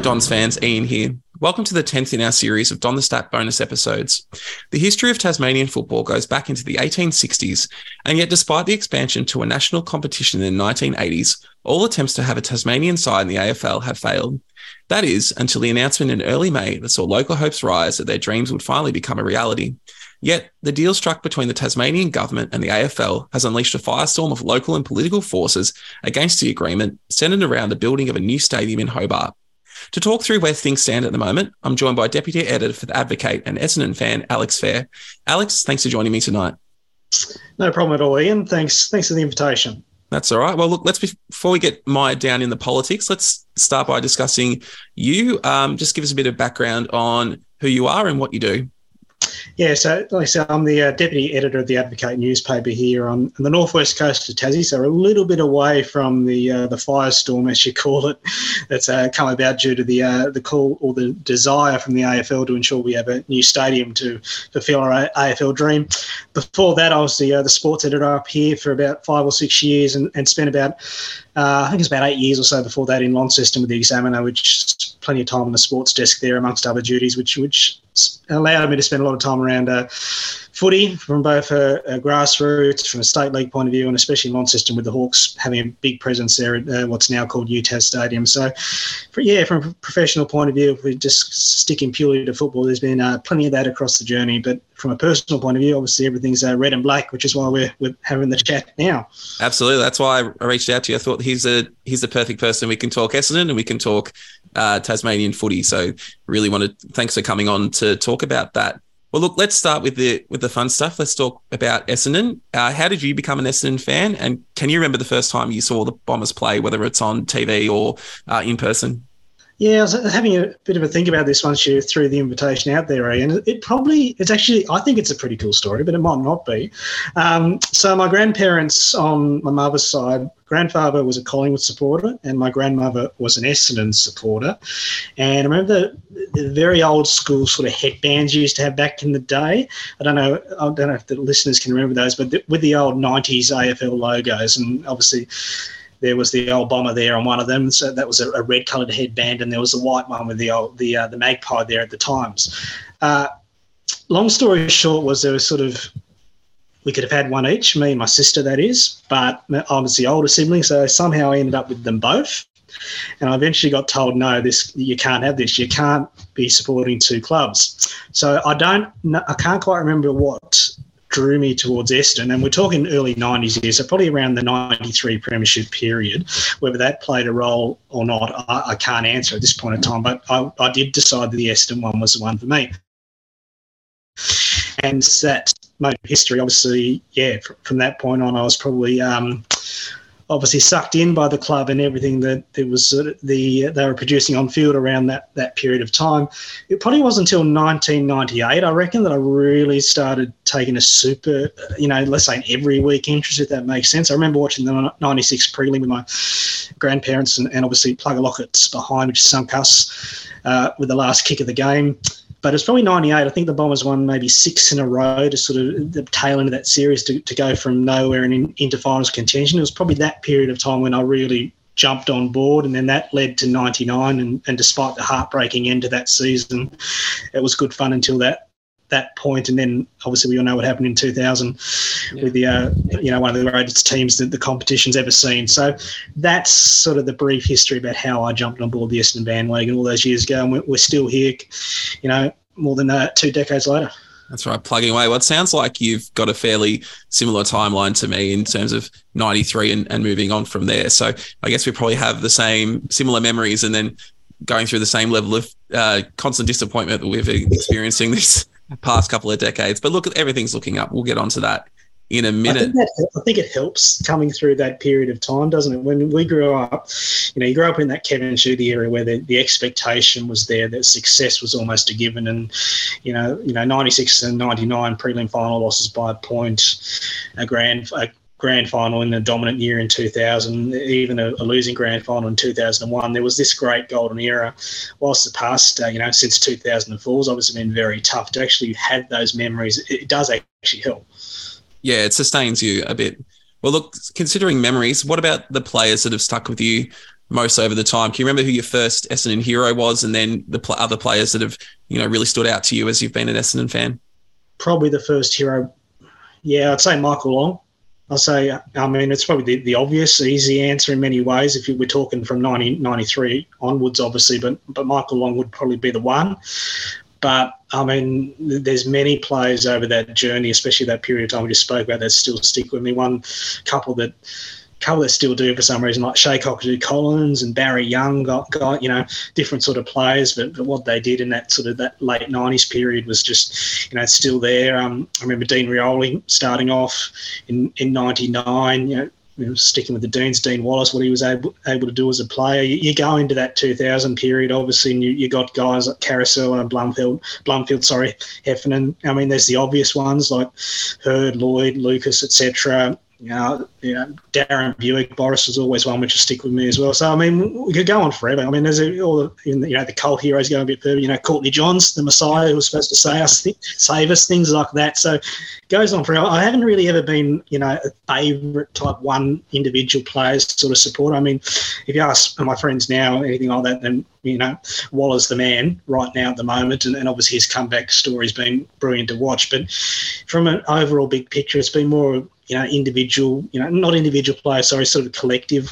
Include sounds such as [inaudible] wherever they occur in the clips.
Dons fans. Ian here. Welcome to the 10th in our series of Don the Stat bonus episodes. The history of Tasmanian football goes back into the 1860s, and yet, despite the expansion to a national competition in the 1980s, all attempts to have a Tasmanian side in the AFL have failed. That is, until the announcement in early May that saw local hopes rise that their dreams would finally become a reality. Yet, the deal struck between the Tasmanian government and the AFL has unleashed a firestorm of local and political forces against the agreement, centered around the building of a new stadium in Hobart. To talk through where things stand at the moment, I'm joined by Deputy Editor for The Advocate and Essendon fan, Alex Fair. Alex, thanks for joining me tonight. No problem at all, Ian. Thanks. Thanks for the invitation. That's all right. Well, look, let's before we get mired down in the politics, let's start by discussing you. Um, just give us a bit of background on who you are and what you do. Yeah, so like I said, I'm the uh, deputy editor of the Advocate newspaper here on, on, the northwest coast of Tassie, so a little bit away from the uh, the firestorm, as you [laughs] call it, that's uh, come about due to the uh, the call or the desire from the AFL to ensure we have a new stadium to fulfil our AFL dream. Before that, I was the uh, the sports editor up here for about five or six years, and, and spent about uh, I think it's about eight years or so before that in Launceston with the Examiner, which plenty of time on the sports desk there, amongst other duties, which which allowed me to spend a lot of time around uh, footy from both a, a, grassroots, from a state league point of view, and especially Launceston with the Hawks having a big presence there at uh, what's now called UTAS Stadium. So, for, yeah, from a professional point of view, if we're just sticking purely to football, there's been uh, plenty of that across the journey. But from a personal point of view, obviously everything's uh, red and black, which is why we're, we're having the chat now. Absolutely, that's why I reached out to you. I thought he's a he's the perfect person. We can talk Essendon and we can talk uh, Tasmanian footy. So, really wanted thanks for coming on to talk about that. Well, look, let's start with the with the fun stuff. Let's talk about Essendon. Uh, how did you become an Essendon fan? And can you remember the first time you saw the Bombers play, whether it's on TV or uh, in person? Yeah, I was having a bit of a think about this once you threw the invitation out there, and it probably it's actually I think it's a pretty cool story, but it might not be. Um, so my grandparents on my mother's side, grandfather was a Collingwood supporter, and my grandmother was an Essendon supporter. And I remember the, the very old school sort of headbands you used to have back in the day. I don't know, I don't know if the listeners can remember those, but the, with the old '90s AFL logos, and obviously there was the old bomber there on one of them. So that was a, a red coloured headband, and there was a white one with the old the uh, the magpie there at the times. Uh, long story short was there was sort of we could have had one each, me and my sister, that is. But I was the older sibling, so somehow I ended up with them both. And I eventually got told, no, this you can't have this. You can't be supporting two clubs. So I don't, I can't quite remember what drew me towards Essendon. And we're talking early 90s here, so probably around the 93 Premiership period. Whether that played a role or not, I, I can't answer at this point in time. But I, I, did decide that the Essendon one was the one for me. And that motor history, obviously, yeah, from that point on, I was probably. Um, obviously sucked in by the club and everything that it was sort of the they were producing on field around that that period of time. It probably wasn't until 1998, I reckon, that I really started taking a super, you know, let's say every week interest, if that makes sense. I remember watching the 96 prelim with my grandparents and, and obviously Plugger Lockett's behind, which sunk us uh, with the last kick of the game. But it's probably 98. I think the Bombers won maybe six in a row to sort of the tail end of that series to, to go from nowhere and in, into finals contention. It was probably that period of time when I really jumped on board, and then that led to 99. And, and despite the heartbreaking end of that season, it was good fun until that that point, and then obviously we all know what happened in 2000 yeah. with the uh, you know one of the greatest teams that the competition's ever seen. So that's sort of the brief history about how I jumped on board the Essendon bandwagon all those years ago, and we're, we're still here, you know, more than uh, two decades later. That's right, plugging away. Well, it sounds like you've got a fairly similar timeline to me in terms of 93 and, and moving on from there. So I guess we probably have the same similar memories and then going through the same level of uh, constant disappointment that we've been experiencing this past couple of decades. But look, everything's looking up. We'll get onto that in a minute. I think, that, I think, it helps coming through that period of time, doesn't it? When we grew up, you know, you grew up in that Kevin Sheedy era where the, the expectation was there that success was almost a given, and you know, you know, ninety six and ninety nine prelim final losses by a point, a grand. A, grand final in a dominant year in 2000, even a, a, losing grand final in 2001. There was this great golden era. Whilst the past, uh, you know, since 2004 has obviously been very tough to actually have those memories, it, does actually help. Yeah, it sustains you a bit. Well, look, considering memories, what about the players that have stuck with you most over the time. Can you remember who your first Essendon hero was, and then the pl- other players that have you know really stood out to you as you've been an Essendon fan? Probably the first hero. Yeah, I'd say Michael Long. I'll say, I mean, it's probably the, the obvious, easy answer in many ways if you, we're talking from 1993 onwards, obviously, but, but Michael Long would probably be the one. But I mean, there's many players over that journey, especially that period of time we just spoke about, that still stick with me. One couple that couple that still do for some reason, like Che Cockatoo Collins and Barry Young, got, got you know different sort of players, but, but, what they did in that sort of that late '90s period was just you know still there. Um, I remember Dean Rioli starting off in in '99. You know, sticking with the Deans, Dean Wallace, what he was able, able to do as a player. You, you go into that 2000 period, obviously, and you, you got guys like Caracella and Blumfield, Blumfield, sorry, Heffernan. I mean, there's the obvious ones like Hird, Lloyd, Lucas, etc. You know, you know, Darren Bewick, Boris was always one which will stick with me as well. So I mean, we could go on forever. I mean, there's all the you know the cult heroes going a bit further. You know, Courtenay Johns, the Messiah, who was supposed to save us, save us, things like that. So goes on forever. I haven't really ever been you know a favourite type one individual players sort of support. I mean, if you ask my friends now anything like that, then you know, Waller's the man right now at the moment, and, and obviously his comeback story's been brilliant to watch. But from an overall big picture, it's been more you know, individual, you know, not individual player, sorry, sort of collective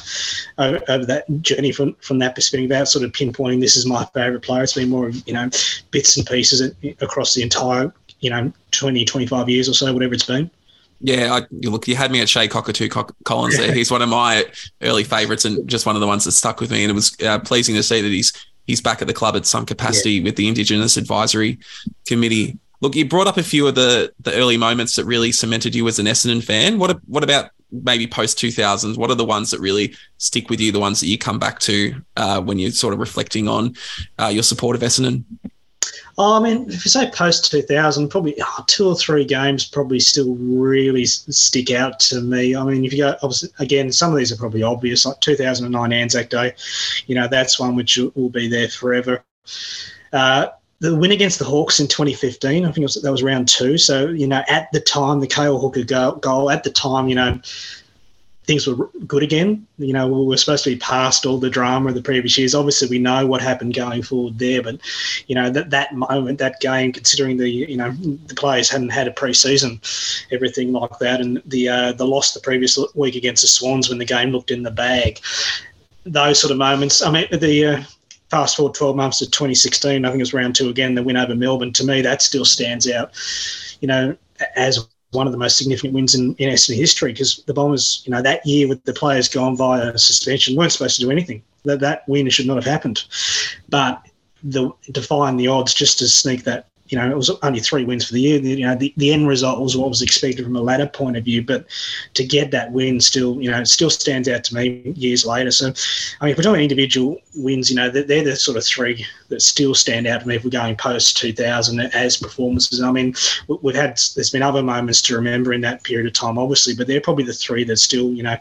over, over, that journey from, from that perspective, about sort of pinpointing this is my favourite player. It's been more, you know, bits and pieces across the entire, you know, 20, 25 years or so, whatever it's been. Yeah, I, look, you had me at Che Cockatoo Collins there. He's one of my early favourites and just one of the ones that stuck with me. And it was uh, pleasing to see that he's he's back at the club at some capacity yeah. with the Indigenous Advisory Committee. Look, you brought up a few of the the early moments that really cemented you as an Essendon fan. What what about maybe post two thousands? What are the ones that really stick with you? The ones that you come back to uh, when you're sort of reflecting on uh, your support of Essendon? Oh, I mean, if you say post 2000, probably oh, two or three games probably still really stick out to me. I mean, if you go, obviously, again, some of these are probably obvious, like 2009 Anzac Day, you know, that's one which will be there forever. Uh, the win against the Hawks in 2015, I think was, that was round two. So, you know, at the time, the Cale Hooker goal, goal, at the time, you know, things were good again. You know, we were supposed to be past all the drama of the previous years. Obviously, we know what happened going forward there, but, you know, that, that moment, that game, considering the, you know, the players hadn't had a pre-season, everything like that, and the, uh, the loss the previous week against the Swans when the game looked in the bag, those sort of moments. I mean, the, uh, fast forward 12 months to 2016, I think it was round two again, the win over Melbourne. To me, that still stands out, you know, as one of the most significant wins in, in Essendon history because the Bombers, you know, that year with the players gone via suspension, weren't supposed to do anything. That, that win should not have happened. But the defying the odds just to sneak that you know, it was only three wins for the year. You know, the, the end result was what was expected from a ladder point of view, but to get that win still, you know, it still stands out to me years later. So, I mean, if we're talking individual wins, you know, they're, they're the sort of three that still stand out to me if we're going post 2000 as performances. I mean, we've had, there's been other moments to remember in that period of time, obviously, but they're probably the three that still, you know,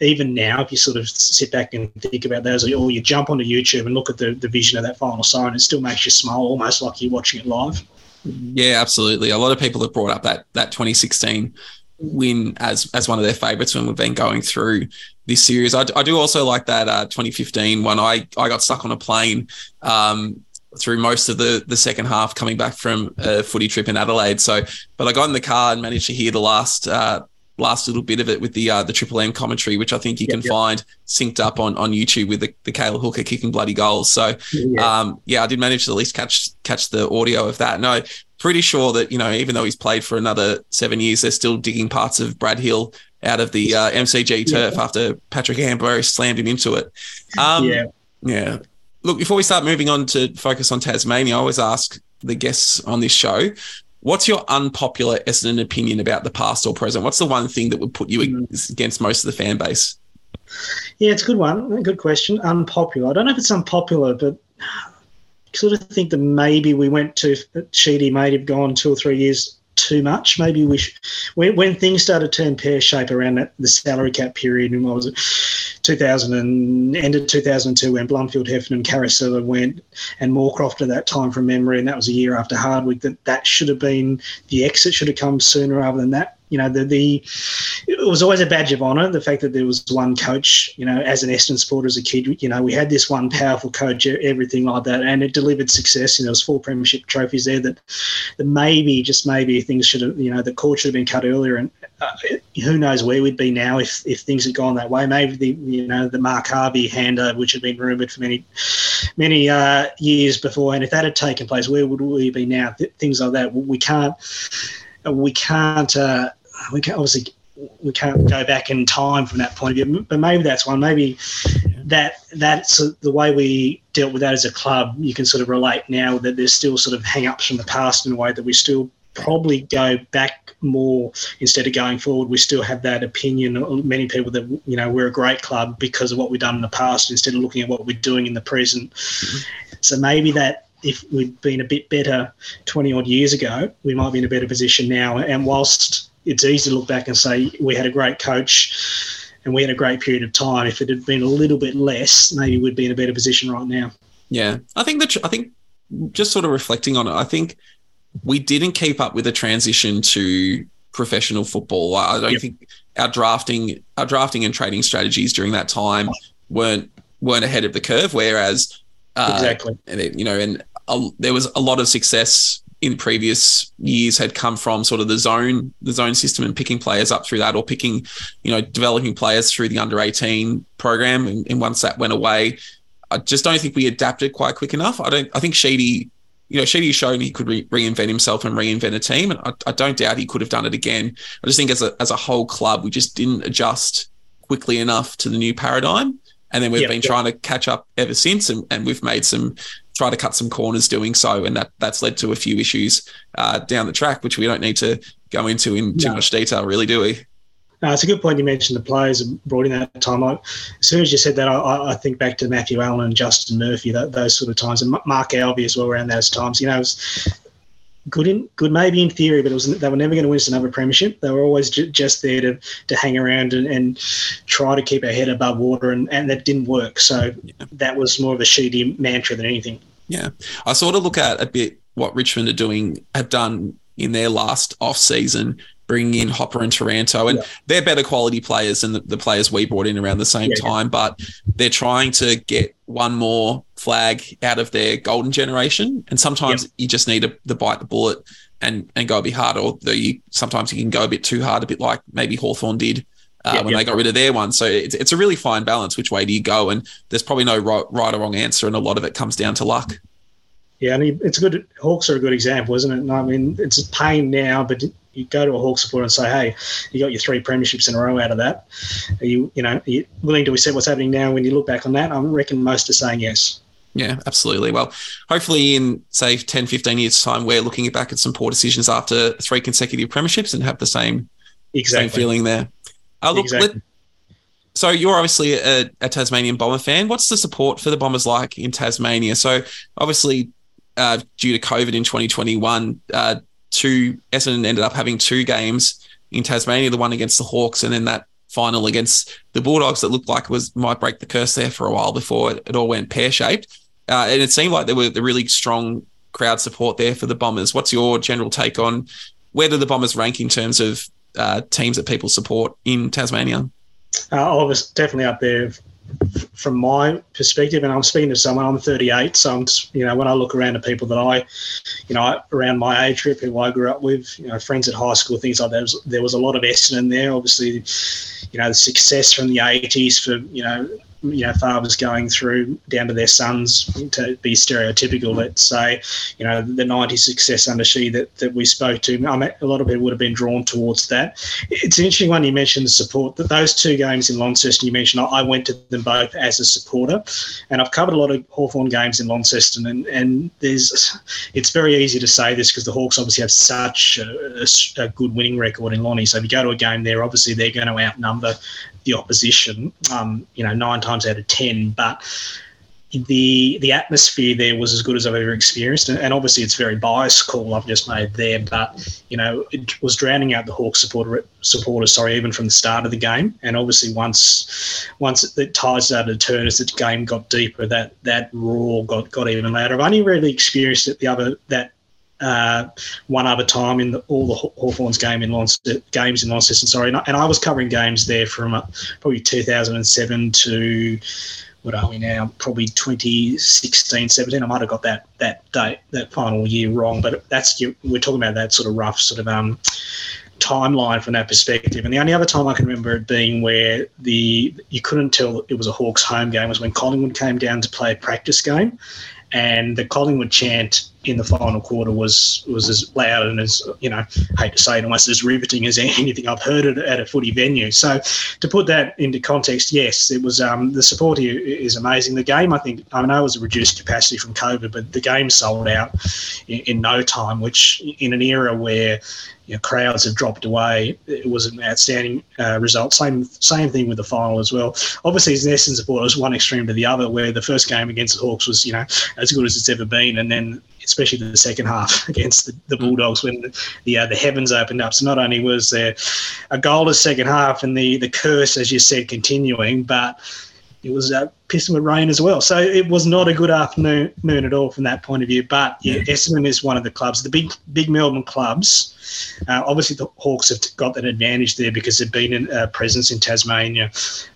even now, if you sort of sit back and think about those, or you jump onto YouTube and look at the, the vision of that final siren, it still makes you smile almost like you're watching it live. Yeah, absolutely. A lot of people have brought up that that 2016 win as as one of their favorites when we've been going through this series. I, I do also like that uh, 2015 one. I I got stuck on a plane um, through most of the the second half coming back from a footy trip in Adelaide. So, but I got in the car and managed to hear the last uh, last little bit of it with the uh, the Triple M commentary, which I think you yep, can yep. find synced up on, on YouTube with the, the Cale Hooker kicking bloody goals. So yeah. Um, yeah, I did manage to at least catch catch the audio of that. No, pretty sure that you know even though he's played for another seven years, they're still digging parts of Brad Hill out of the uh, MCG turf yeah. after Patrick Ambrose slammed him into it. Um, yeah, yeah. Look, before we start moving on to focus on Tasmania, I always ask the guests on this show What's your unpopular Essendon opinion about the past or present? What's the one thing that would put you mm. against most of the fan base? Yeah, it's a good one. Good question. Unpopular. I don't know if it's unpopular, but sort of think that maybe we went to Sheedy may have gone two or three years too much. Maybe we when, when things started to turn pear shape around that, the salary cap period, and what was it, 2000 and ended 2002 when Blumfield, Heffernan, Caracella went, and Moorcroft at that time from memory, and that was a year after Hardwick. That that should have been the exit should have come sooner rather than that you know, the, the it was always a badge of honour the fact that there was one coach. You know, as an Essendon supporter as a kid, you know, we had this one powerful coach, everything like that, and it delivered success. You know, there was four premiership trophies there. That that maybe just maybe things should have, you know, the cord should have been cut earlier, and uh, who knows where we'd be now if if things had gone that way. Maybe the you know the Mark Harvey handover, which had been rumoured for many many uh, years before, and if that had taken place, where would we be now? Th- things like that. We can't we can't uh, we can obviously we can't go back in time from that point of view. But maybe that's one. Maybe that that's the way we dealt with that as a club. You can sort of relate now that there's still sort of hang-ups from the past in a way that we still probably go back more instead of going forward. We still have that opinion. Many people that you know we're a great club because of what we've done in the past instead of looking at what we're doing in the present. Mm-hmm. So maybe that if we'd been a bit better 20 odd years ago, we might be in a better position now. And whilst it's easy to look back and say we had a great coach and we had a great period of time, if it had been a little bit less, maybe we'd be in a better position right now. Yeah, I think that I think just sort of reflecting on it, I think we didn't keep up with the transition to professional football. I don't yep. think our drafting, our drafting and trading strategies during that time weren't weren't ahead of the curve. Whereas uh, exactly. You know, and a, there was a lot of success in previous years had come from sort of the zone, the zone system, and picking players up through that, or picking, you know, developing players through the under eighteen program. And, and once that went away, I just don't think we adapted quite quick enough. I don't. I think Sheedy, you know, Sheedy showed he could re- reinvent himself and reinvent a team, and I, I, don't doubt he could have done it again. I just think as a as a whole club, we just didn't adjust quickly enough to the new paradigm. And then we've yep, been yep. trying to catch up ever since, and, and we've made some try to cut some corners doing so, and that that's led to a few issues uh, down the track, which we don't need to go into in too no. much detail, really, do we? No, it's a good point you mentioned the players brought in that time. I, as soon as you said that, I, I, think back to Matthew Allen and Justin Murphy, that, those sort of times, and Mark Alvey as well around those times. You know, was, good in good maybe in theory, but it was they were never going to win us another premiership. They were always ju- just there to to hang around and, and try to keep our head above water, and, and that didn't work. So yeah. that was more of a Sheedy mantra than anything. Yeah, I sort of look at a bit what Richmond are doing have done in their last off season bringing in Hopper and Taranto, and yeah. they're better quality players than the, the, players we brought in around the same yeah, time. Yeah. But they're trying to get one more flag out of their golden generation, and sometimes you just need to, to, bite the bullet and and go a bit harder. Although you sometimes you can go a bit too hard, a bit like maybe Hawthorn did. Uh, when they got rid of their one. So it's, it's a really fine balance. Which way do you go? And there's probably no right, right or wrong answer. And a lot of it comes down to luck. Yeah, and it's good. Hawks are a good example, isn't it? And I mean, it's a pain now, but you go to a Hawk supporter and say, "Hey, you got your three premierships in a row out of that. Are you, you know, you willing to accept what's happening now?" When you look back on that, I reckon most are saying yes. Yeah, absolutely. Well, hopefully in say 10, 15 years time, we're looking back at some poor decisions after three consecutive premierships and have the same, exactly. same feeling there. Uh, look, exactly. let, so you're obviously a, a, Tasmanian Bomber fan. What's the support for the Bombers like in Tasmania? So obviously, uh, due to COVID in 2021, uh, two Essendon ended up having two games in Tasmania, the one against the Hawks, and then that final against the Bulldogs that looked like was might break the curse there for a while before it, it all went pear shaped. Uh, and it seemed like there were the really strong crowd support there for the Bombers. What's your general take on where do the Bombers rank in terms of uh, teams that people support in Tasmania? Uh, I was definitely up there from my perspective, and I'm speaking to someone, I'm 38, so I'm, you know, when I look around at people that I, you know, around my age group, who I grew up with, you know, friends at high school, things like that, there was, there was a lot of Essendon there. Obviously, you know, the success from the 80s for, you know, you know fathers going through down to their sons to be stereotypical let's say you know the 90 success under she that, that we spoke to I mean, a lot of people would have been drawn towards that. It's an interesting one you mentioned the support that those two games in Launceston you mentioned I, went to them both as a supporter and I've covered a lot of Hawthorn games in Launceston and, and there's it's very easy to say this because the Hawks obviously have such a, a, a good winning record in Lonnie. So if you go to a game there obviously they're going to outnumber the opposition, um, you know, nine times out of ten. But the the atmosphere there was as good as I've ever experienced, and, and, obviously it's very biased call I've just made there, but you know it was drowning out the Hawks supporter supporters, sorry, even from the start of the game, and obviously once once the ties started to turn as the game got deeper, that that roar got got even louder. I've only really experienced it the other that uh, one other time in the, all the Hawthorns game in Launceston, games in Launceston. Sorry, and I, and I was covering games there from uh, probably 2007 to what are we now? Probably 2016, 17. I might have got that that date, that final year wrong, but that's we're talking about that sort of rough sort of um, timeline from that perspective. And the only other time I can remember it being where the you couldn't tell it was a Hawks home game was when Collingwood came down to play a practice game, and the Collingwood chant in the final quarter was was as loud and as you know, hate to say it, almost as riveting as [laughs] anything I've heard at, at a footy venue. So, to put that into context, yes, it was um, the support here is amazing. The game, I think, I know it was a reduced capacity from COVID, but the game sold out in, in no time, which in an era where you know, crowds have dropped away. It was an outstanding uh, result. Same same thing with the final as well. Obviously, as an Essendon supporter, it was one extreme to the other, where the first game against the Hawks was, you know, as good as it's ever been, and then especially the second half [laughs] against the, the Bulldogs when the the, uh, the, heavens opened up. So not only was there a goalless second half and the the curse, as you said, continuing, but it was uh, pissing with rain as well. So it was not a good afternoon at all from that point of view. But yeah, Essendon is one of the clubs, the big big Melbourne clubs. Uh, obviously, the Hawks have got that advantage there because they've been a uh, presence in Tasmania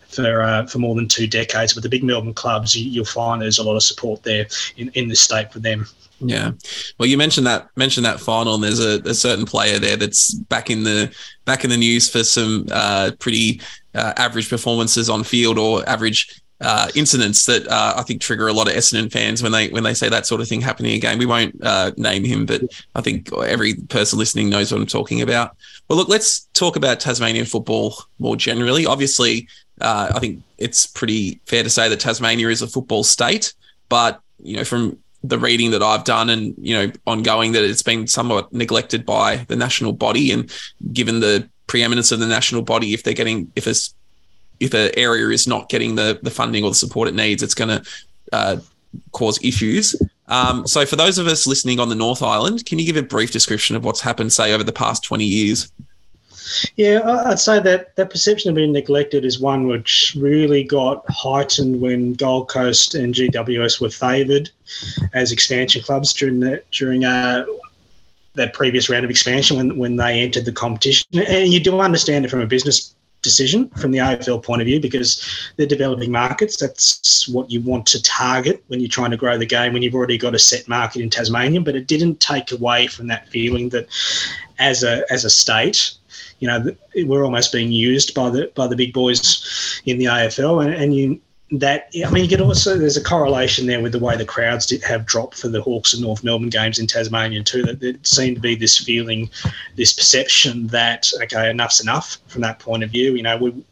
for uh, for more than two decades. But the big Melbourne clubs, you, will find there's a lot of support there in, in the state for them. Yeah, well, you mentioned that mentioned that final, and there's a, a certain player there that's back in the back in the news for some uh, pretty uh, average performances on field or average uh, incidents that uh, I think trigger a lot of Essendon fans when they when they say that sort of thing happening again. We won't uh, name him, but I think every person listening knows what I'm talking about. Well, look, let's talk about Tasmanian football more generally. Obviously, uh, I think it's pretty fair to say that Tasmania is a football state, but you know from the reading that I've done and you know ongoing that it's been somewhat neglected by the national body and given the preeminence of the national body if they're getting if it's if an area is not getting the the funding or the support it needs it's going to uh, cause issues um, so for those of us listening on the North Island can you give a brief description of what's happened say over the past 20 years yeah, I'd say that that perception of being neglected is one which really got heightened when Gold Coast and GWS were favoured as expansion clubs during the during uh, that previous round of expansion when when they entered the competition. And you do understand it from a business decision from the AFL point of view because they're developing markets. That's what you want to target when you're trying to grow the game when you've already got a set market in Tasmania. But it didn't take away from that feeling that as a as a state you know, we're almost being used by the by the big boys in the AFL, and, and you that I mean, you get also there's a correlation there with the way the crowds did, have dropped for the Hawks and North Melbourne games in Tasmania too. That there seemed to be this feeling, this perception that okay, enough's enough from that point of view. You know, we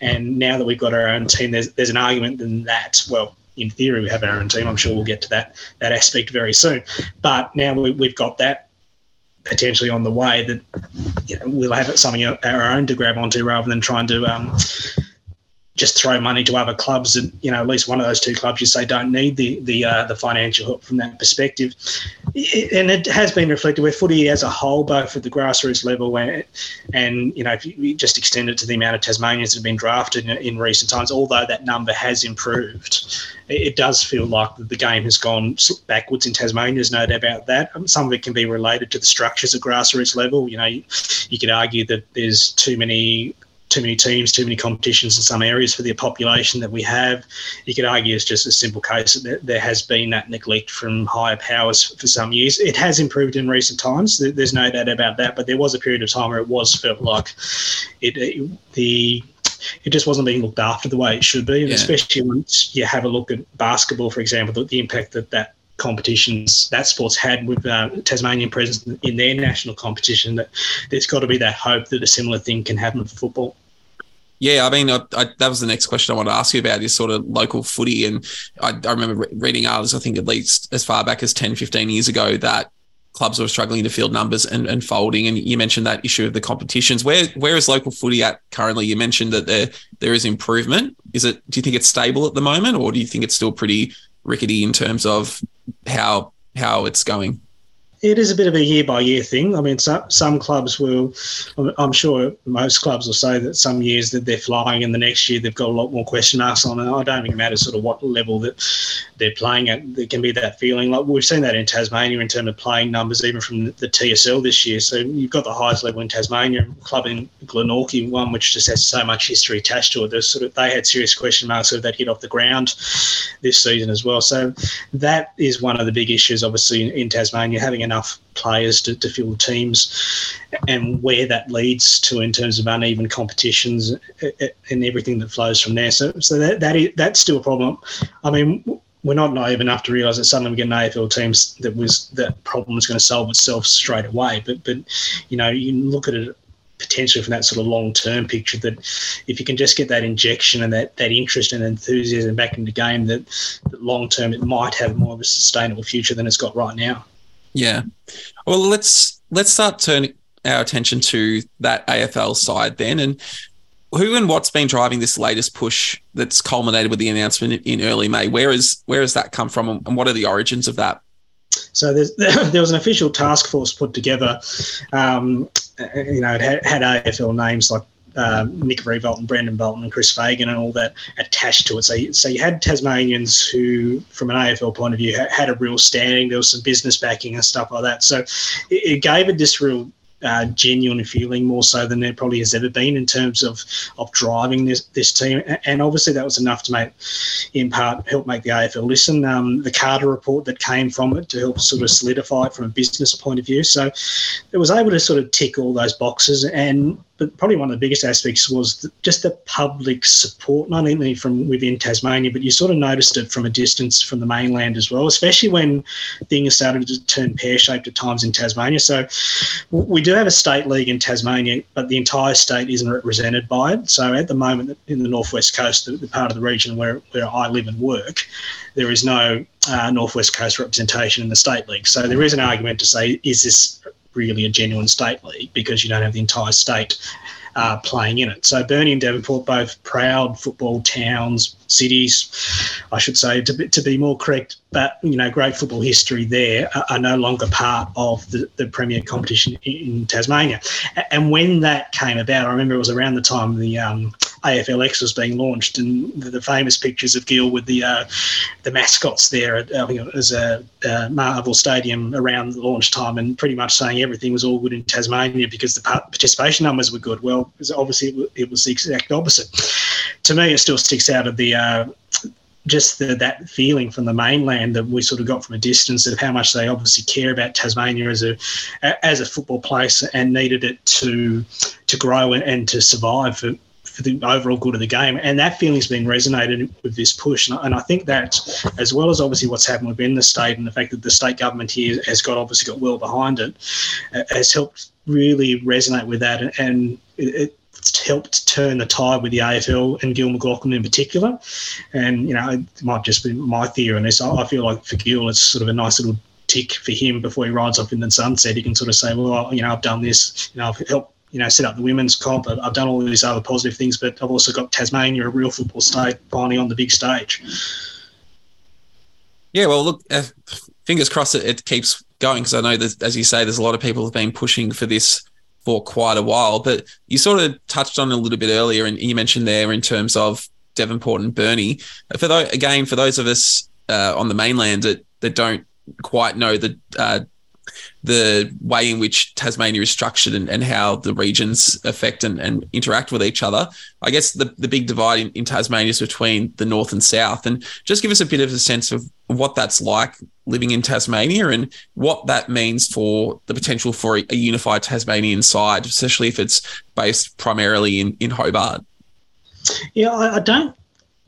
and now that we've got our own team, there's there's an argument in that well. In theory, we have our own team. I'm sure we'll get to that that aspect very soon. But now we, we've got that potentially on the way that you know, we'll have something our own to grab onto rather than trying to um, just throw money to other clubs and you know at least one of those two clubs you say don't need the the uh, the financial help from that perspective and it has been reflected with footy as a whole both at the grassroots level and, and you know if you just extend it to the amount of Tasmanians that have been drafted in, in recent times although that number has improved it does feel like the game has gone backwards in Tasmania. There's no doubt about that. Um, some of it can be related to the structures at grassroots level. You know, you, you could argue that there's too many too many teams, too many competitions in some areas for the population that we have. You could argue it's just a simple case that there has been that neglect from higher powers for some years. It has improved in recent times. There's no doubt about that. But there was a period of time where it was felt like it, it the it just wasn't being looked after the way it should be. And yeah. especially once you have a look at basketball, for example, the, the impact that that competitions that sports had with uh, Tasmanian presence in their national competition, that there's got to be that hope that a similar thing can happen for football. Yeah, I mean, I, I, that was the next question I wanted to ask you about is sort of local footy. And I, I remember reading articles, I think at least as far back as 10, 15 years ago, that clubs were struggling to field numbers and, and folding. And you mentioned that issue of the competitions. Where where is local footy at currently? You mentioned that there there is improvement. Is it? Do you think it's stable at the moment, or do you think it's still pretty rickety in terms of how how it's going? It is a bit of a year by year thing. I mean, some some clubs will, I'm sure most clubs will say that some years that they're flying, and the next year they've got a lot more question marks on it. I don't think it matters sort of what level that they're playing at. There can be that feeling. Like we've seen that in Tasmania in terms of playing numbers, even from the TSL this year. So you've got the highest level in Tasmania, club in Glenorchy, one which just has so much history attached to it. There's sort of they had serious question marks of that hit off the ground this season as well. So that is one of the big issues, obviously, in, in Tasmania, having enough players to, to fill teams and where that leads to in terms of uneven competitions and everything that flows from there. So, so that, that is, that's still a problem. I mean, we're not naive enough to realise that suddenly we get an AFL teams that was that problem is going to solve itself straight away. But but you know you look at it potentially from that sort of long term picture that if you can just get that injection and that, that interest and enthusiasm back in the game that, that long term it might have more of a sustainable future than it's got right now. Yeah. Well let's let's start turning our attention to that AFL side then and who and what's been driving this latest push that's culminated with the announcement in early May? Where is where has that come from and what are the origins of that? So [coughs] there was an official task force put together. Um, you know, it had, had AFL names like um, Nick Riewoldt and Brendon Bolton and Chris Fagan and all that attached to it. So, so you had Tasmanians who, from an AFL point of view, had a real standing. There was some business backing and stuff like that. So it, it gave it this real uh, genuine feeling more so than there probably has ever been in terms of of driving this this team. And obviously that was enough to make, in part, help make the AFL listen. Um, the Carter report that came from it to help sort of solidify it from a business point of view. So it was able to sort of tick all those boxes and but probably one of the biggest aspects was just the public support, not only from within Tasmania, but you sort of noticed it from a distance from the mainland as well, especially when things started to turn pear shaped at times in Tasmania. So we do have a state league in Tasmania, but the entire state isn't represented by it. So at the moment, in the northwest coast, the, the part of the region where, where I live and work, there is no uh, northwest coast representation in the state league. So there is an argument to say, is this really a genuine state league because you don't have the entire state uh, playing in it. So Burnie and Devonport, both proud football towns, cities, I should say, to be, to be more correct, but you know, great football history there are, are no longer part of the, the premier competition in, Tasmania. And when that came about, I remember it was around the time the um, AFLX was being launched, and the, the famous pictures of Gil with the uh, the mascots there at I it was a, a Marvel Stadium around the launch time, and pretty much saying everything was all good in Tasmania because the participation numbers were good. Well, obviously it was the exact opposite. To me, it still sticks out of the uh, just the, that feeling from the mainland that we sort of got from a distance of how much they obviously care about Tasmania as a as a football place and needed it to to grow and, and to survive for, for the overall good of the game. And that feeling's been resonated with this push. And, and I think that, as well as obviously what's happened within the state and the fact that the state government here has got obviously got well behind it, uh, has helped really resonate with that. And, and it, it's helped turn the tide with the AFL and Gil McLachlan in particular. And, you know, it might just be my theory on this. I feel like for Gil, it's sort of a nice little tick for him before he rides off in the sunset. He can sort of say, well, you know, I've done this, you know, I've helped you know, set up the women's comp. I've, done all these other positive things, but I've also got Tasmania, a real football state, finally on the big stage. Yeah, well, look, uh, fingers crossed it, it keeps going because I know that, as you say, there's a lot of people have been pushing for this for quite a while. But you sort of touched on a little bit earlier, and you mentioned there in terms of Devonport and Burnie. For again, for those of us uh, on the mainland that that don't quite know the uh, the way in which Tasmania is structured and, and how the regions affect and, and interact with each other. I guess the, the big divide in, in Tasmania is between the north and south. And just give us a bit of a sense of what that's like living in Tasmania and what that means for the potential for a, unified Tasmanian side, especially if it's based primarily in, in Hobart. Yeah, I, I don't.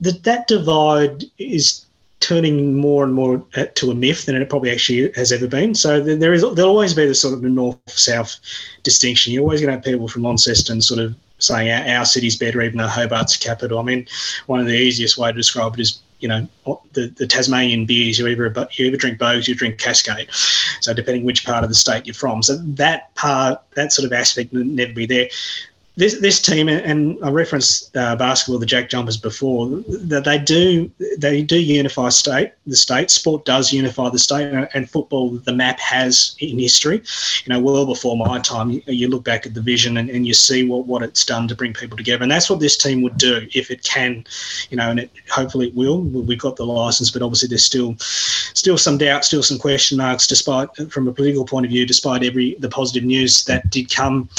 That that divide is turning more and more uh, to a myth than it probably actually has ever been. So there is there'll always be this sort of north south distinction. You're always going to have people from Launceston sort of saying our, our city's better, even though Hobart's capital. I mean, one of the easiest way to describe it is you know the, the Tasmanian beers. You either you either drink Boag's, you drink Cascade. So depending which part of the state you're from, so that part that sort of aspect will never be there this this team, and I referenced uh, basketball, the Jack Jumpers before, that they do they do unify state the state. Sport does unify the state, and football the map has in history. You know, well before my time, you, you look back at the vision and, and you see what what it's done to bring people together, and that's what this team would do if it can. You know, and it, hopefully it will. We've got the license, but obviously there's still still some doubt, still some question marks, despite from a political point of view, despite every the positive news that did come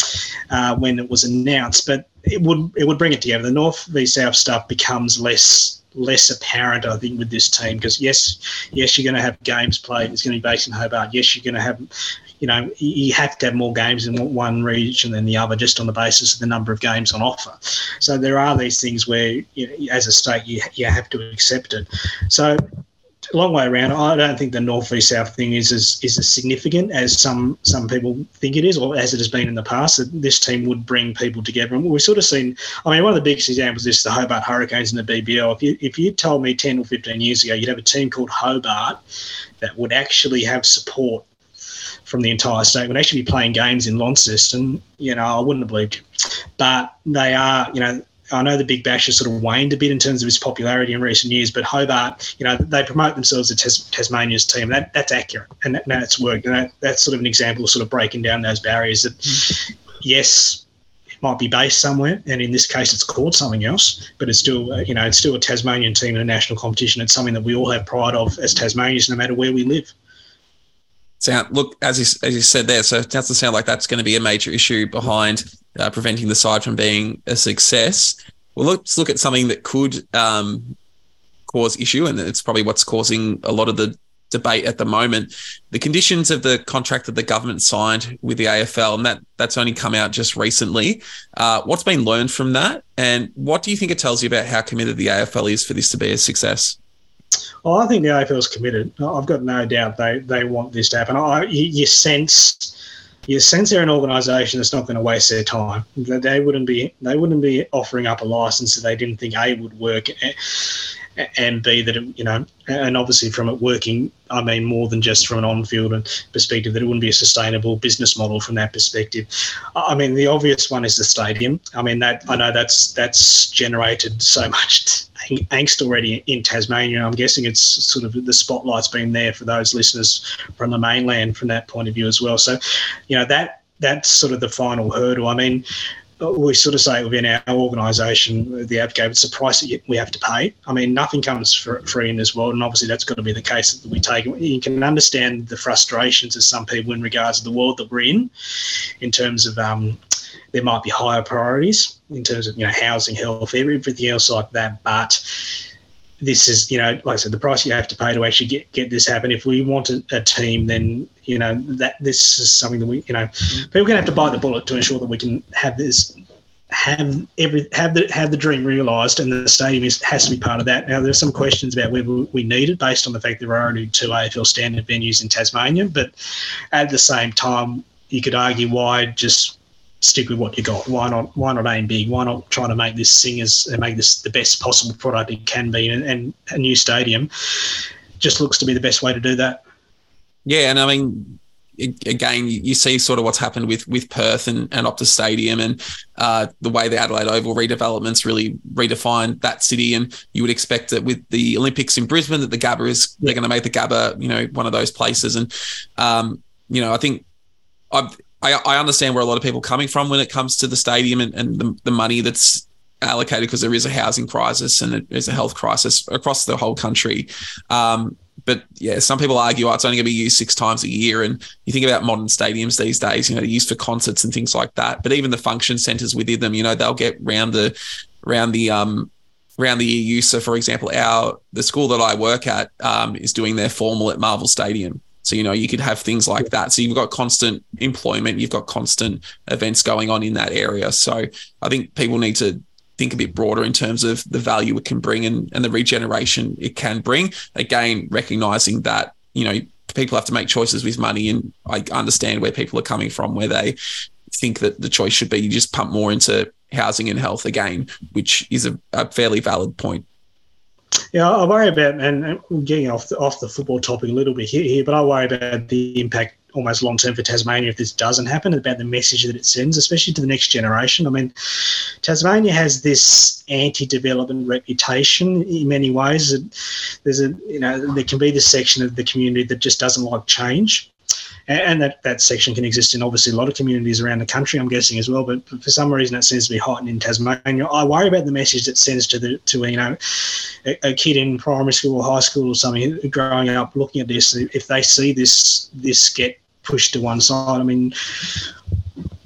uh, when it was announced. But it would it would bring it together. The North v South stuff becomes less less apparent, I think, with this team because yes, yes, you're going to have games played. It's going to be based in Hobart. Yes, you're going to have, you know, you have to have more games in one region than the other, just on the basis of the number of games on offer. So there are these things where, you know, as a state, you you have to accept it. So long way around. I don't think the north v south thing is as is as significant as some some people think it is, or as it has been in the past. That this team would bring people together, and we've sort of seen. I mean, one of the biggest examples is the Hobart Hurricanes in the BBL. If you if you told me ten or fifteen years ago you'd have a team called Hobart that would actually have support from the entire state would actually be playing games in Launceston, you know, I wouldn't have believed you. But they are, you know, I know the Big Bash has sort of waned a bit in terms of its popularity in recent years, but Hobart, you know, they promote themselves as Tas- Tasmania's team. That that's accurate, and that, that's worked. And that, that's sort of an example of sort of breaking down those barriers. That yes, it might be based somewhere, and in this case, it's called something else, but it's still, uh, you know, it's still a Tasmanian team in a national competition. It's something that we all have pride of as Tasmanians, no matter where we live. Sound look as you as you said there. So it doesn't sound like that's going to be a major issue behind uh, preventing the side from being a success. Well, let's look at something that could um, cause issue, and it's probably what's causing a lot of the debate at the moment. The conditions of the contract that the government signed with the AFL, and that that's only come out just recently. Uh, what's been learned from that, and what do you think it tells you about how committed the AFL is for this to be a success? Well, I think the AFL is committed. I've got no doubt they they want this to happen. I, you, you sense you sense they're an organisation that's not going to waste their time. They wouldn't be they wouldn't be offering up a license if they didn't think a would work, and b that it, you know, and obviously from it working, I mean more than just from an on-field perspective that it wouldn't be a sustainable business model from that perspective. I mean the obvious one is the stadium. I mean that I know that's that's generated so [laughs] much angst already in Tasmania. I'm guessing it's sort of the spotlight's been there for those listeners from the mainland from that point of view as well. So, you know, that that's sort of the final hurdle. I mean, we sort of say within our organisation, the advocate, it's a price that we have to pay. I mean, nothing comes for free in this world, and obviously that's got to be the case that we take. You can understand the frustrations of some people in regards to the world that we're in, in terms of um, there might be higher priorities in terms of you know housing, health, everything else like that. But this is you know like I said, the price you have to pay to actually get get this happen. If we want a, a team, then you know that this is something that we you know people are going to have to bite the bullet to ensure that we can have this have every have the have the dream realised, and the stadium is, has to be part of that. Now, there's some questions about whether we need it based on the fact there are already two AFL standard venues in Tasmania, but at the same time, you could argue why just stick with what you got. Why not? Why not aim big? Why not try to make this singers and make this the best possible product it can be? And, and a new stadium just looks to be the best way to do that. Yeah, and I mean, again, you see sort of what's happened with with Perth and, and Optus Stadium and uh, the way the Adelaide Oval redevelopments really redefined that city. And you would expect that with the Olympics in Brisbane, that the Gabba is they're going to make the Gabba, you know, one of those places. And um, you know, I think I've I, I understand where a lot of people are coming from when it comes to the stadium and, and the, the money that's allocated because there is a housing crisis and there's a health crisis across the whole country. Um, but yeah, some people argue oh, it's only going to be used six times a year. And you think about modern stadiums these days, you know, they're used for concerts and things like that. But even the function centers within them, you know, they'll get round the round the um around the EU. So, for example, our the school that I work at um, is doing their formal at Marvel Stadium. So, you know, you could have things like that. So you've got constant employment, you've got constant events going on in that area. So I think people need to think a bit broader in terms of the value it can bring and, and the regeneration it can bring. Again, recognizing that, you know, people have to make choices with money. And I understand where people are coming from, where they think that the choice should be you just pump more into housing and health again, which is a, a fairly valid point. Yeah, I worry about, and getting off the, off the football topic a little bit here, but I worry about the impact almost long term for Tasmania if this doesn't happen, about the message that it sends, especially to the next generation. I mean, Tasmania has this anti-development reputation in many ways. There's a you know there can be this section of the community that just doesn't like change. And that, that section can exist in obviously a lot of communities around the country, I'm guessing as well. But for some reason, it seems to be heightened in Tasmania. I worry about the message that sends to the to you know a, a kid in primary school or high school or something growing up looking at this. If they see this this get pushed to one side. I mean,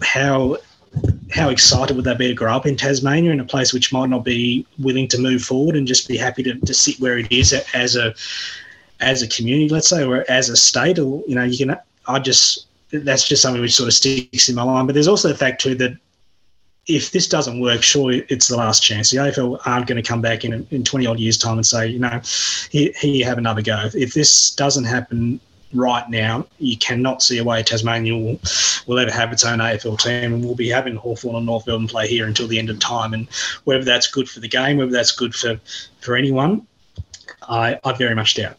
how how excited would they be to grow up in Tasmania in a place which might not be willing to move forward and just be happy to, to sit where it is as a as a community, let's say, or as a state, or you know, you can. I just that's just something which sort of sticks in my mind. But there's also the fact too that if this doesn't work, surely it's the last chance. The AFL aren't going to come back in in 20 odd years' time and say, you know, here, here you have another go. If this doesn't happen right now, you cannot see a way Tasmania will, will ever have its own AFL team, and we'll be having Hawthorn and North Melbourne play here until the end of time. And whether that's good for the game, whether that's good for, for anyone, I, I very much doubt.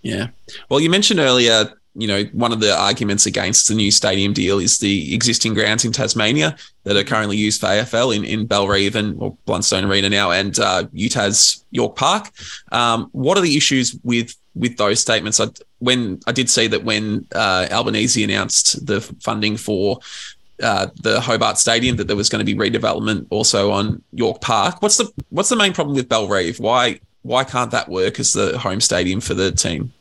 Yeah. Well, you mentioned earlier, you know, one of the arguments against the new stadium deal is the existing grounds in Tasmania that are currently used for AFL in, in Bellerive and or Blundstone Arena now and uh, UTAS York Park. Um, what are the issues with with those statements. I, when I did see that when uh, Albanese announced the funding for uh, the Hobart Stadium, that there was going to be redevelopment also on York Park. What's the what's the main problem with Bellerive? Why why can't that work as the home stadium for the team?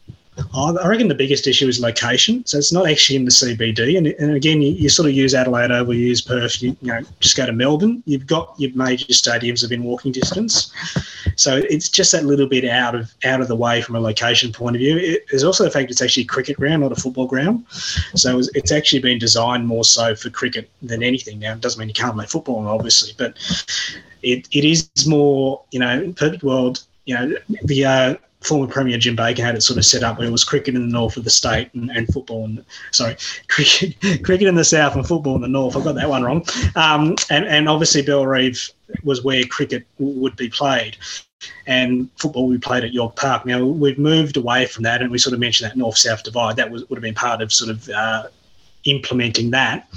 I reckon the biggest issue is location. So it's not actually in the CBD. And, and again, you, you, sort of use Adelaide over, you use Perth, you, you, know, just go to Melbourne. You've got your major stadiums within walking distance. So it's just that little bit out of out of the way from a location point of view. It, there's also the fact it's actually a cricket ground, not a football ground. So it's, actually been designed more so for cricket than anything. Now, it doesn't mean you can't play football, obviously, but it, it is more, you know, perfect world, you know, the uh, former Premier Jim Bacon had it sort of set up where it was cricket in the north of the state and, and football and sorry, [laughs] cricket cricket in the south and football in the north. I've got that one wrong. Um, and, and obviously Bellerive was where cricket would be played. And football we played at York Park. Now we've moved away from that, and we sort of mentioned that north-south divide. That was, would have been part of sort of uh, implementing that.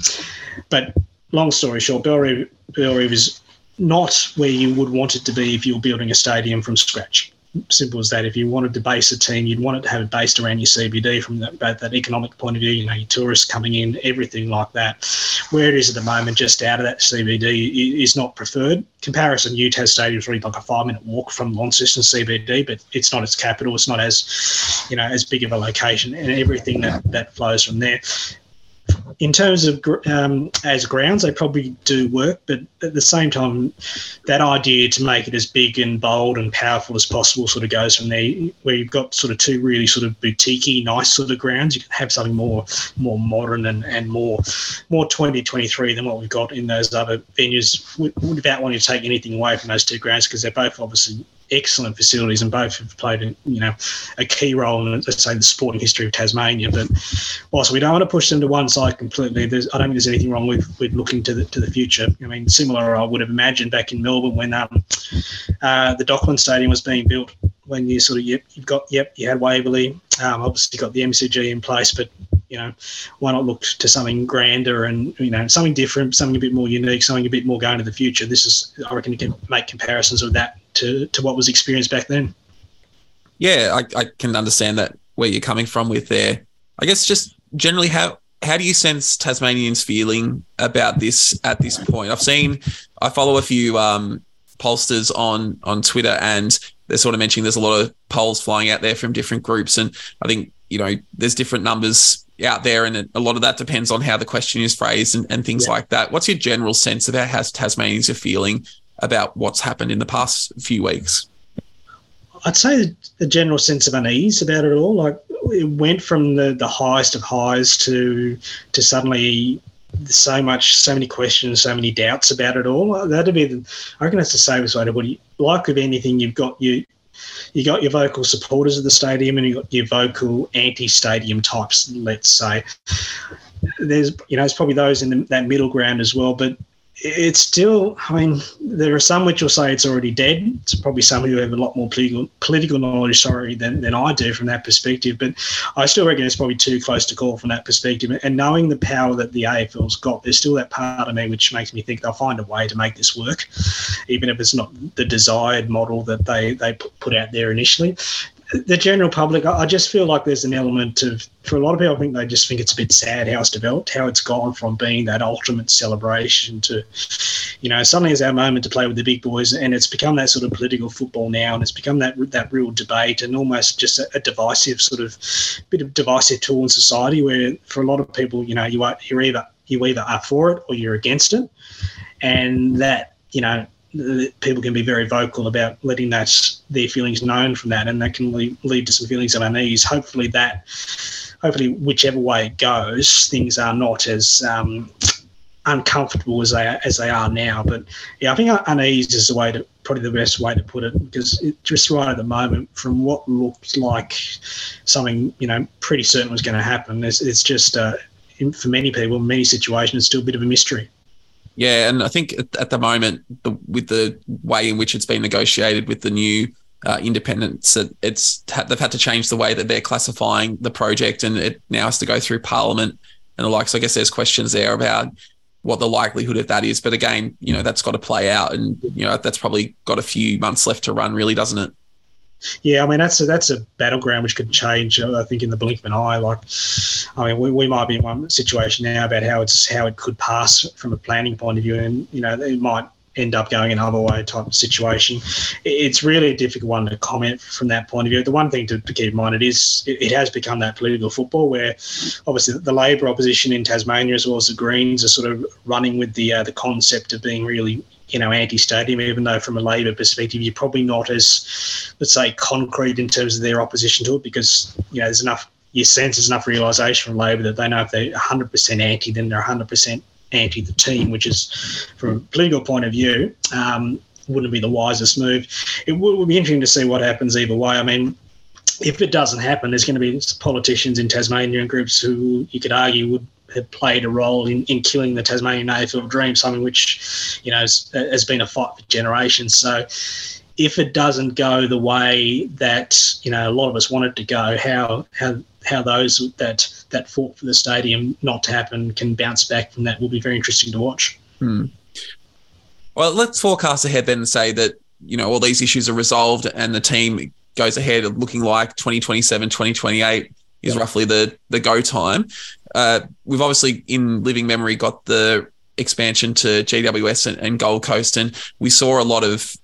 But long story short, Bellerive, Bellerive is not where you would want it to be if you were building a stadium from scratch simple as that. If you wanted to base a team, you'd want it to have it based around your CBD from that, that economic point of view, you know, your tourists coming in, everything like that. Where it is at the moment, just out of that CBD, is not preferred. Comparison, UTAS Stadium is really like a five minute walk from Launceston CBD, but it's not its capital. It's not as, you know, as big of a location and everything that, that flows from there in terms of um, as grounds, they probably do work, but at the same time, that idea to make it as big and bold and powerful as possible sort of goes from there. Where you've got sort of two really sort of boutiquey, nice sort of grounds, you can have something more more modern and, and more more 2023 than what we've got in those other venues. Without wanting to take anything away from those two grounds, because they're both obviously excellent facilities and both have played, you know, a key role in, let's say, the sporting history of Tasmania. But whilst we don't want to push them to one side completely, I don't think there's anything wrong with, with looking to the to the future. I mean, similar I would have imagined back in Melbourne when um, uh, the Dockland Stadium was being built. When you sort of yep, you've got yep, you had Waverley, um, obviously got the MCG in place, but you know, why not look to something grander and you know something different, something a bit more unique, something a bit more going to the future. This is, I reckon, you can make comparisons of that to to what was experienced back then. Yeah, I, I can understand that where you're coming from with there. I guess just generally how how do you sense Tasmanians feeling about this at this point? I've seen I follow a few um, pollsters on on Twitter and they're sort of mentioning there's a lot of polls flying out there from different groups and I think you know there's different numbers out there, and a lot of that depends on how the question is phrased and, and things yeah. like that. What's your general sense about how Tasmanians are feeling about what's happened in the past few weeks? I'd say a general sense of unease about it all. Like it went from the, the highest of highs to to suddenly so much, so many questions, so many doubts about it all. That'd be, the, I reckon that's the safest way to put it. Like with anything, you've got you you got your vocal supporters of the stadium and you got your vocal anti-stadium types. Let's say there's you know it's probably those in the, that middle ground as well, but it's still, I mean, there are some which will say it's already dead. It's probably some who have a lot more political political knowledge, sorry, than, than I do from that perspective. But I still reckon it's probably too close to call from that perspective. And knowing the power that the AFL's got, there's still that part of me which makes me think they'll find a way to make this work, even if it's not the desired model that they, they put out there initially the general public, I just feel like there's an element of, for a lot of people, I think they just think it's a bit sad how it's developed, how it's gone from being that ultimate celebration to, you know, suddenly it's our moment to play with the big boys, and it's become that sort of political football now, and it's become that that real debate and almost just a, a divisive sort of bit of divisive tool in society where for a lot of people, you know, you are you're either you either are for it or you're against it, and that you know people can be very vocal about letting that their feelings known from that, and that can lead, to some feelings of unease. Hopefully, that hopefully whichever way it goes, things are not as um, uncomfortable as they are, as they are now. But yeah, I think unease is the way to probably the best way to put it because it, just right at the moment, from what looked like something you know pretty certain was going to happen, it's, it's just uh, for many people, many situations, still a bit of a mystery. Yeah, and I think at the moment, the, with the way in which it's been negotiated with the new uh, independents, it, it's they've had to change the way that they're classifying the project, and it now has to go through Parliament and the like. So I guess there's questions there about what the likelihood of that is. But again, you know, that's got to play out, and you know, that's probably got a few months left to run, really, doesn't it? Yeah, I mean that's a, that's a battleground which could change. Uh, I think in the blink of an eye. Like, I mean, we, we might be in one situation now about how it's how it could pass from a planning point of view, and you know it might end up going another way type of situation. It's really a difficult one to comment from that point of view. The one thing to, keep in mind it is it, it, has become that political football where obviously the Labor opposition in Tasmania as well as the Greens are sort of running with the uh, the concept of being really you know, anti-stadium, even though from a Labor perspective, you're probably not as, let's say, concrete in terms of their opposition to it because, you know, there's enough, you sense there's enough realisation from Labor that they know if they're 100% anti, then they're 100% anti the team, which is, from a political point of view, um, wouldn't be the wisest move. It would, would be interesting to see what happens either way. I mean, if it doesn't happen, there's going to be politicians in Tasmania and groups who you could argue would have played a role in, in killing the Tasmanian AFL dream, something which, you know, has, has been a fight for generations. So if it doesn't go the way that, you know, a lot of us want it to go, how, how, how those that, that fought for the stadium not to happen can bounce back from that will be very interesting to watch. Hmm. Well, let's forecast ahead then and say that, you know, all these issues are resolved and the team goes ahead looking like 2027, 2028 is roughly the the go time. Uh, we've obviously in living memory got the expansion to GWS and, and, Gold Coast, and we saw a lot of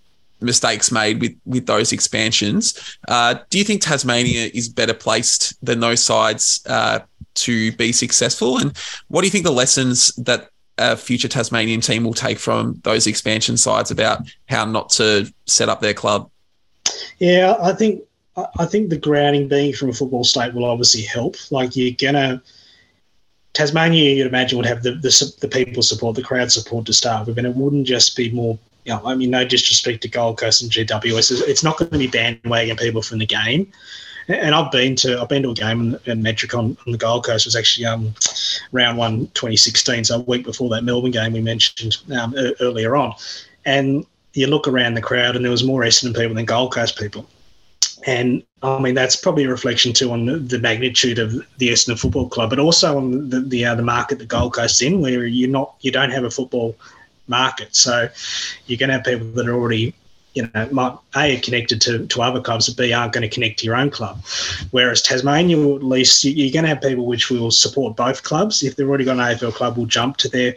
mistakes made with with those expansions. Uh, do you think Tasmania is better placed than those sides uh, to be successful? And what do you think the lessons that a future Tasmanian team will take from those expansion sides about how not to set up their club? Yeah, I think I think the grounding being from a football state will obviously help. Like you're gonna Tasmania, you'd imagine would have the, the, the people support, the crowd support to start with, and it wouldn't just be more. You know, I mean, no disrespect to Gold Coast and GWS, it's not going to be bandwagon people from the game. And I've been to I've been to a game in, Metricon on the Gold Coast. It was actually um, round one 2016, so a week before that Melbourne game we mentioned um, earlier on. And you look around the crowd, and there was more Essendon people than Gold Coast people. And I mean, that's probably a reflection too on the, the magnitude of the Essendon Football Club, but also on the the, uh, the market the Gold Coast's in, where you're not you don't have a football market, so you're going to have people that are already you know, might A, are connected to, to other clubs, but B, aren't going to connect to your own club. Whereas Tasmania, at least, you're going to have people which will support both clubs. If they've already got an AFL club, will jump to their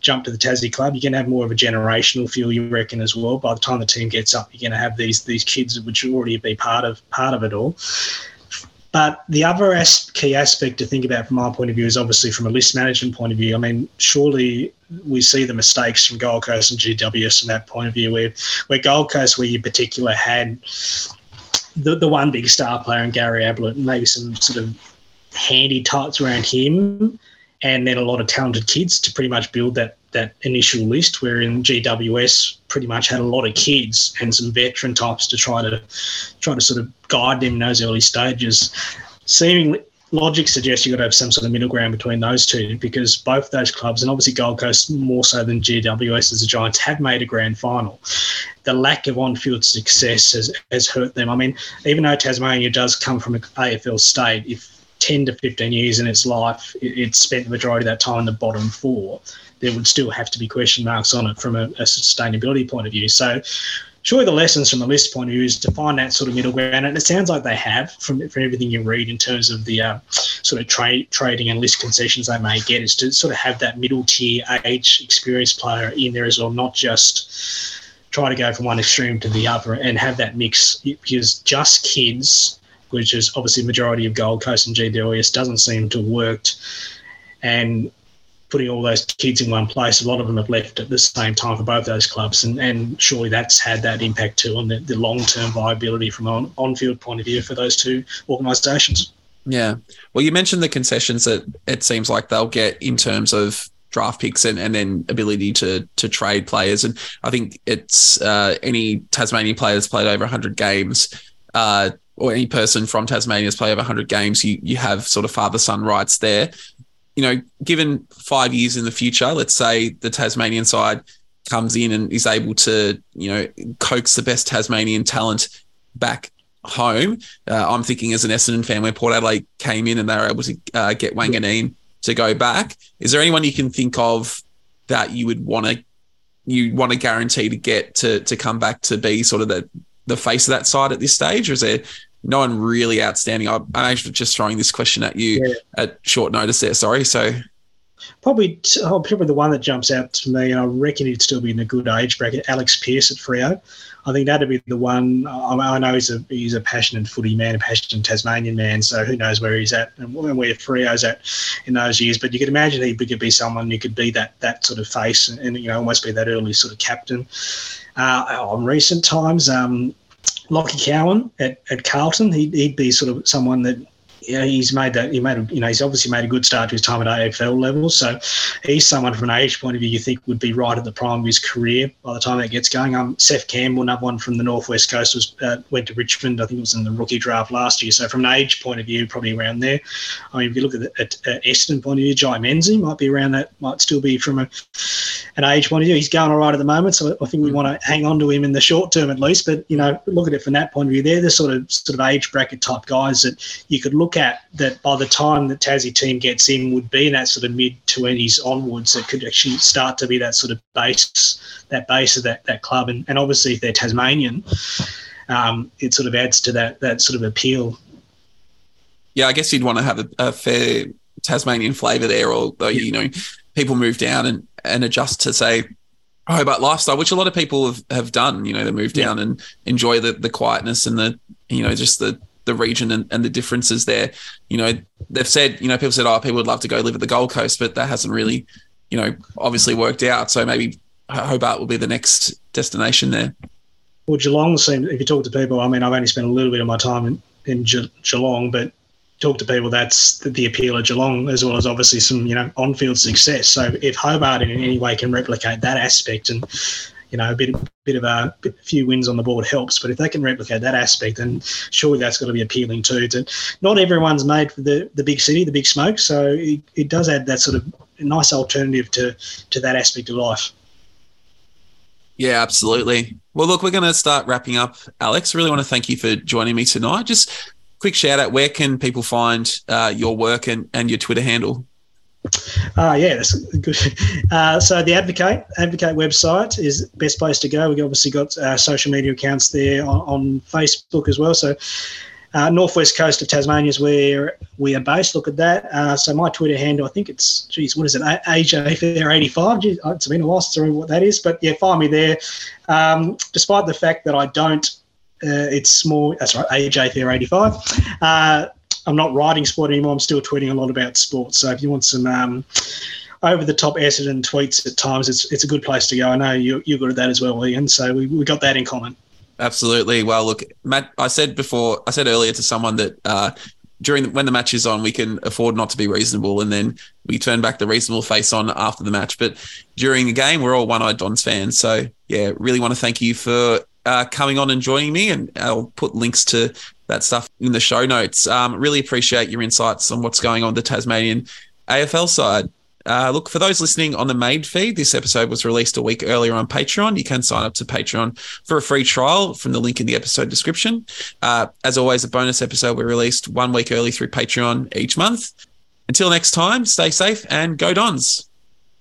jump to the Tassie club. You're going to have more of a generational feel, you reckon, as well. By the time the team gets up, you're going to have these these kids which will already be part of part of it all. But the other key aspect to think about from my point of view is obviously from a list management point of view. I mean, surely we see the mistakes from Gold Coast and GWS from that point of view, where, where Gold Coast, where you particular had the, the one big star player in Gary Ablett, and maybe some sort of handy types around him, and then a lot of talented kids to pretty much build that that initial list, where in GWS pretty much had a lot of kids and some veteran types to try to try to sort of guide them in those early stages. Seemingly logic suggests you've got to have some sort of middle ground between those two because both those clubs, and obviously Gold Coast more so than GWS as the Giants, have made a grand final. The lack of on field success has, has hurt them. I mean, even though Tasmania does come from an AFL state, if 10 to 15 years in its life, it, it spent the majority of that time in the bottom four, there would still have to be question marks on it from a, a sustainability point of view. So, surely the lessons from the list point of view is to find that sort of middle ground, and it sounds like they have from from everything you read in terms of the uh, sort of trade trading and list concessions they may get is to sort of have that middle tier age experienced player in there as well, not just try to go from one extreme to the other and have that mix because just kids, which is obviously majority of Gold Coast and GWS, doesn't seem to have worked. And putting all those kids in one place, a lot of them have left at the same time for both those clubs, and, and surely that's had that impact too on the, the long term viability from an on field point of view for those two organisations. Yeah. Well, you mentioned the concessions that it seems like they'll get in terms of draft picks and, and then ability to to trade players. And I think it's uh, any Tasmanian player that's played over 100 games. Uh, or any person from Tasmania has played over 100 games, you you have sort of father son rights there you know, given five years in the future, let's say the Tasmanian side comes in and is able to, you know, coax the best Tasmanian talent back home. Uh, I'm thinking as an Essendon fan, where Port Adelaide came in and they were able to uh, get Wanganeen to go back. Is there anyone you can think of that you would want to you want to guarantee to get to to come back to be sort of the the face of that side at this stage, or is there no one really outstanding. I'm actually just throwing this question at you yeah. at short notice there. Sorry. So probably oh, probably the one that jumps out to me, and I reckon he'd still be in a good age bracket. Alex Pearce at Freo. I think that'd be the one. I know he's a he's a passionate footy man, a passionate Tasmanian man. So who knows where he's at and where Freo's at in those years. But you could imagine he could be someone who could be that that sort of face and, you know almost be that early sort of captain. Uh, on recent times, um, Lachie Cowan at, at Carlton, he'd, he'd be sort of someone that yeah, he's made that. He made, a, you know, he's obviously made a good start to his time at AFL level. So he's someone from an age point of view you think would be right at the prime of his career by the time that gets going. Um, Seth Campbell, another one from the northwest coast, was uh, went to Richmond. I think it was in the rookie draft last year. So from an age point of view, probably around there. I mean, if you look at the at, at Essendon point of view, Jye Menzie might be around that. Might still be from a, an age point of view. He's going all right at the moment, so I think we want to hang on to him in the short term at least. But you know, look at it from that point of view. They're the sort of sort of age bracket type guys that you could look at that by the time the Tassie team gets in would be in that sort of mid twenties onwards that could actually start to be that sort of base, that base of that, that club. And, and obviously if they're Tasmanian, um, it sort of adds to that that sort of appeal. Yeah, I guess you'd want to have a, a fair Tasmanian flavour there, although yeah. you know people move down and, and adjust to say Hobart lifestyle, which a lot of people have, have done. You know, they move down yeah. and enjoy the the quietness and the you know just the the region and, and the differences there. You know, they've said, you know, people said, oh, people would love to go live at the Gold Coast, but that hasn't really, you know, obviously worked out. So maybe Hobart will be the next destination there. Well, Geelong seems, if you talk to people, I mean, I've only spent a little bit of my time in, in Ge- Geelong, but talk to people, that's the appeal of Geelong, as well as obviously some, you know, on field success. So if Hobart in any way can replicate that aspect and you know, a bit, bit of a, few wins on the board helps. But if they can replicate that aspect, then surely that's got to be appealing too. To not everyone's made for the, the big city, the big smoke. So it, it does add that sort of nice alternative to to that aspect of life. Yeah, absolutely. Well, look, we're going to start wrapping up. Alex, really want to thank you for joining me tonight. Just quick shout out where can people find uh, your work and, and your Twitter handle? Uh, yeah, that's good. [laughs] Uh, so the Advocate Advocate website is best place to go. We've obviously got uh, social media accounts there on, on Facebook as well. So uh, northwest coast of Tasmania is where we are based. Look at that. Uh, so my Twitter handle, I think it's, geez, what is it? AJ Fair 85. Geez, it's been a while since I remember what that is, but yeah, find me there. Um, despite the fact that I don't, uh, it's more, that's right, AJ Fair 85. I'm not writing sport anymore. I'm still tweeting a lot about sports. So if you want some um, over the top Essendon tweets at times, it's it's a good place to go. I know you, you're good at that as well, Ian. So we, we got that in common. Absolutely. Well, look, Matt, I said before, I said earlier to someone that uh, during when the match is on, we can afford not to be reasonable, and then we turn back the reasonable face on after the match. But during the game, we're all one-eyed Dons fans. So yeah, really want to thank you for uh, coming on and joining me, and I'll put links to that stuff in the show notes. Um, really appreciate your insights on what's going on the Tasmanian AFL side. Uh, look, for those listening on the made feed, this episode was released a week earlier on Patreon. You can sign up to Patreon for a free trial from the link in the episode description. Uh, as always, a bonus episode we released one week early through Patreon each month. Until next time, stay safe and go Dons.